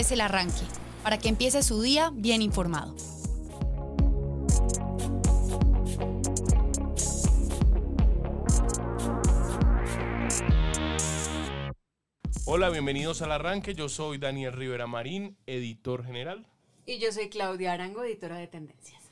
Es el arranque, para que empiece su día bien informado. Hola, bienvenidos al arranque. Yo soy Daniel Rivera Marín, editor general. Y yo soy Claudia Arango, editora de Tendencias.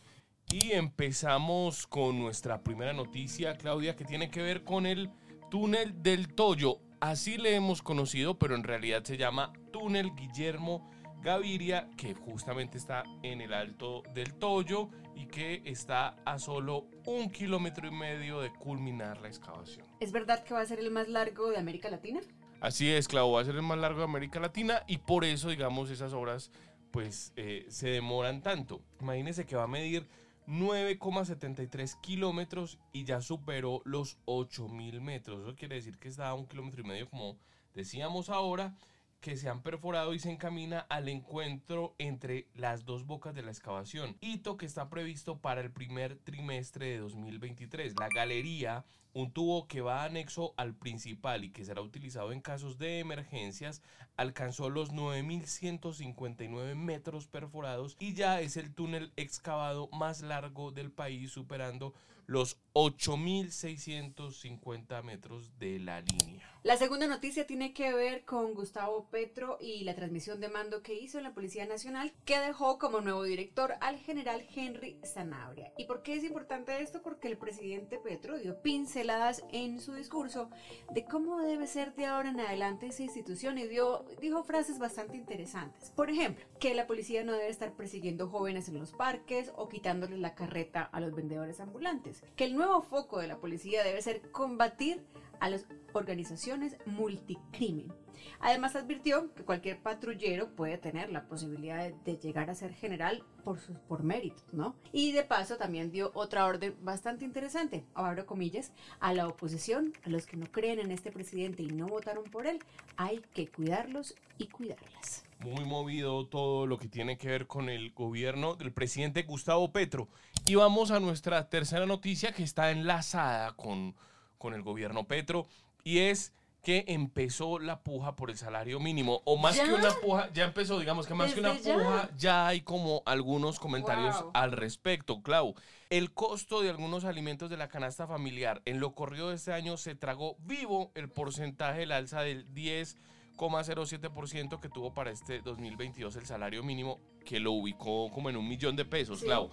Y empezamos con nuestra primera noticia, Claudia, que tiene que ver con el túnel del Toyo. Así le hemos conocido, pero en realidad se llama túnel Guillermo Gaviria, que justamente está en el alto del Toyo y que está a solo un kilómetro y medio de culminar la excavación. ¿Es verdad que va a ser el más largo de América Latina? Así es, Claudio, va a ser el más largo de América Latina y por eso, digamos, esas obras pues eh, se demoran tanto. Imagínense que va a medir 9,73 kilómetros y ya superó los 8.000 metros. Eso quiere decir que está a un kilómetro y medio, como decíamos ahora, que se han perforado y se encamina al encuentro entre las dos bocas de la excavación. Hito que está previsto para el primer trimestre de 2023. La galería, un tubo que va anexo al principal y que será utilizado en casos de emergencias, alcanzó los 9.159 metros perforados y ya es el túnel excavado más largo del país, superando los 8.650 metros de la línea. La segunda noticia tiene que ver con Gustavo Petro y la transmisión de mando que hizo en la Policía Nacional, que dejó como nuevo director al general Henry Zanabria. ¿Y por qué es importante esto? Porque el presidente Petro dio pinceladas en su discurso de cómo debe ser de ahora en adelante esa institución y dio, dijo frases bastante interesantes. Por ejemplo, que la policía no debe estar persiguiendo jóvenes en los parques o quitándoles la carreta a los vendedores ambulantes, que el nuevo foco de la policía debe ser combatir a las organizaciones multicrimen. Además advirtió que cualquier patrullero puede tener la posibilidad de, llegar a ser general por, por méritos, ¿no? Y de paso también dio otra orden bastante interesante, abro comillas, a la oposición, a los que no creen en este presidente y no votaron por él, hay que cuidarlos y cuidarlas. Muy movido todo lo que tiene que ver con el gobierno del presidente Gustavo Petro. Y vamos a nuestra tercera noticia que está enlazada con con el gobierno Petro y es que empezó la puja por el salario mínimo. O más que una puja, ya empezó, digamos que más que una puja, ya hay como algunos comentarios al respecto, Clau. El costo de algunos alimentos de la canasta familiar en lo corrido de este año se tragó vivo el porcentaje, el alza del 10,07% que tuvo para este 2022 el salario mínimo, que lo ubicó como en un millón de pesos, Clau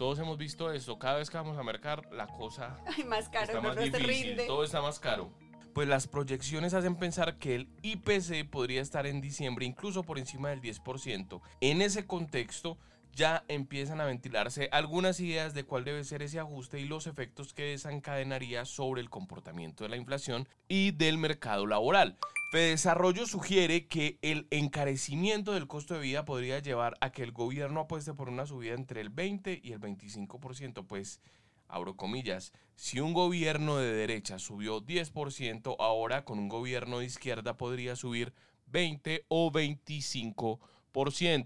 todos hemos visto eso. Cada vez que vamos a mercar, la cosa Ay, más caro, está más difícil. Todo está más caro. Pues las proyecciones hacen pensar que el IPC podría estar en diciembre incluso por encima del 10%. En ese contexto, ya empiezan a ventilarse algunas ideas de cuál debe ser ese ajuste y los efectos que desencadenaría sobre el comportamiento de la inflación y del mercado laboral. Desarrollo sugiere que el encarecimiento del costo de vida podría llevar a que el gobierno apueste por una subida entre el 20 y el 25%, pues, abro comillas, si un gobierno de derecha subió 10%, ahora con un gobierno de izquierda podría subir 20 o 25%.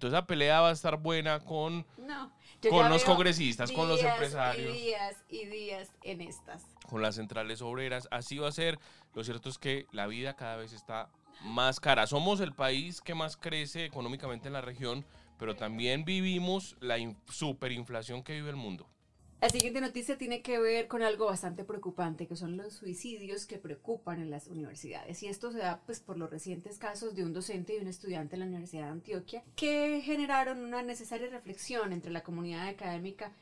Esa pelea va a estar buena con, con los congresistas, con los empresarios. Y días y días en estas. Con las centrales obreras. Así va a ser. Lo cierto es que la vida cada vez está más cara. Somos el país que más crece económicamente en la región, pero también vivimos la superinflación que vive el mundo. La siguiente noticia tiene que ver con algo bastante preocupante, que son los suicidios que preocupan en las universidades. Y esto se da pues, por los recientes casos de un docente y un estudiante en la Universidad de Antioquia, que generaron una necesaria reflexión entre la comunidad académica,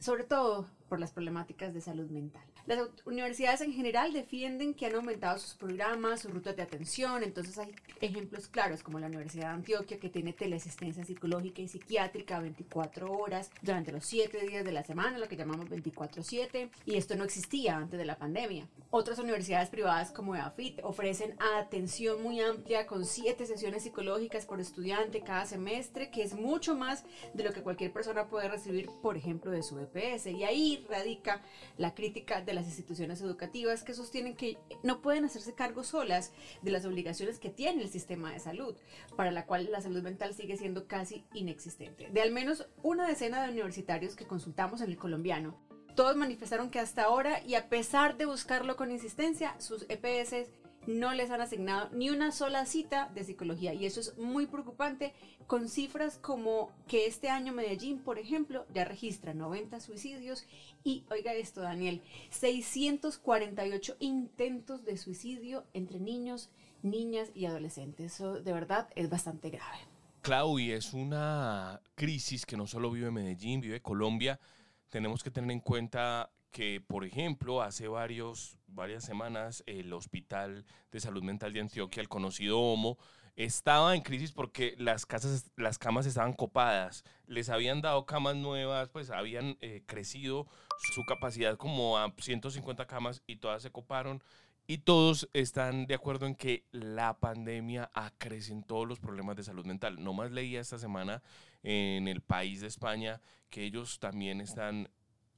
sobre todo por las problemáticas de salud mental. Las universidades en general defienden que han aumentado sus programas, sus rutas de atención, entonces hay ejemplos claros como la Universidad de Antioquia que tiene teleasistencia psicológica y psiquiátrica 24 horas durante los 7 días de la semana, lo que llamamos 24/7, y esto no existía antes de la pandemia. Otras universidades privadas como EAFIT ofrecen atención muy amplia con 7 sesiones psicológicas por estudiante cada semestre, que es mucho más de lo que cualquier persona puede recibir, por ejemplo, de su EPS. Y ahí radica la crítica de las instituciones educativas que sostienen que no pueden hacerse cargo solas de las obligaciones que tiene el sistema de salud, para la cual la salud mental sigue siendo casi inexistente. De al menos una decena de universitarios que consultamos en el colombiano, todos manifestaron que hasta ahora, y a pesar de buscarlo con insistencia, sus EPS no les han asignado ni una sola cita de psicología y eso es muy preocupante con cifras como que este año Medellín, por ejemplo, ya registra 90 suicidios y, oiga esto Daniel, 648 intentos de suicidio entre niños, niñas y adolescentes. Eso de verdad es bastante grave. Clau, es una crisis que no solo vive Medellín, vive Colombia. Tenemos que tener en cuenta que, por ejemplo, hace varios, varias semanas el Hospital de Salud Mental de Antioquia, el conocido HOMO, estaba en crisis porque las casas, las camas estaban copadas, les habían dado camas nuevas, pues habían eh, crecido su capacidad como a 150 camas y todas se coparon. Y todos están de acuerdo en que la pandemia acrecentó los problemas de salud mental. No más leía esta semana en el país de España que ellos también están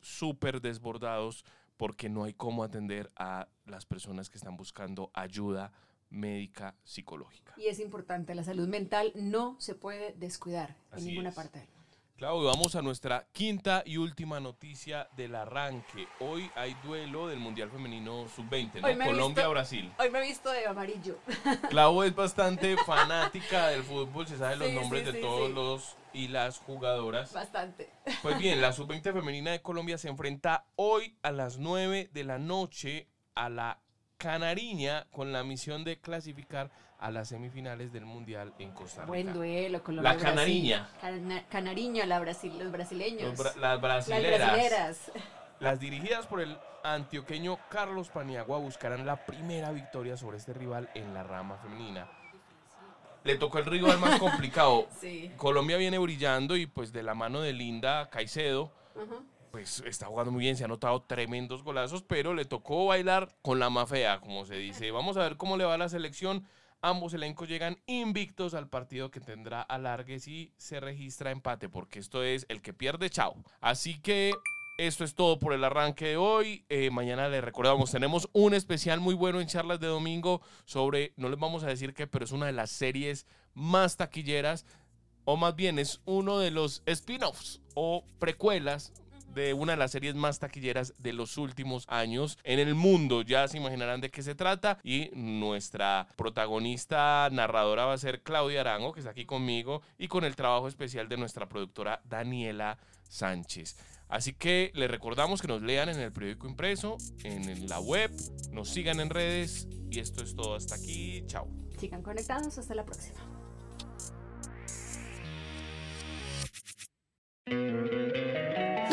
súper desbordados porque no hay cómo atender a las personas que están buscando ayuda médica psicológica. Y es importante, la salud mental no se puede descuidar en ninguna parte del mundo. Claudio, vamos a nuestra quinta y última noticia del arranque. Hoy hay duelo del Mundial Femenino Sub-20, ¿no? Colombia-Brasil. Hoy me he visto de amarillo. Clau es bastante fanática del fútbol, se sabe los nombres de todos los y las jugadoras. Bastante. Pues bien, la Sub-20 femenina de Colombia se enfrenta hoy a las 9 de la noche a la Canariña con la misión de clasificar a las semifinales del Mundial en Costa Rica. Buen duelo con La Canariña. canariña, la Brasil, los brasileños. las brasileras. Las dirigidas por el antioqueño Carlos Paniagua buscarán la primera victoria sobre este rival en la rama femenina. Le tocó el rival más complicado. Colombia viene brillando y pues de la mano de Linda Caicedo, pues está jugando muy bien, se ha notado tremendos golazos, pero le tocó bailar con la más fea, como se dice. Vamos a ver cómo le va a la selección. Ambos elencos llegan invictos al partido que tendrá alargues y se registra empate, porque esto es el que pierde, chao. Así que esto es todo por el arranque de hoy. Eh, mañana les recordamos, tenemos un especial muy bueno en charlas de domingo sobre, no les vamos a decir qué, pero es una de las series más taquilleras, o más bien es uno de los spin-offs o precuelas de una de las series más taquilleras de los últimos años en el mundo. Ya se imaginarán de qué se trata. Y nuestra protagonista narradora va a ser Claudia Arango, que está aquí conmigo, y con el trabajo especial de nuestra productora Daniela Sánchez. Así que les recordamos que nos lean en el periódico impreso, en la web, nos sigan en redes y esto es todo hasta aquí. Chao. Sigan conectados, hasta la próxima.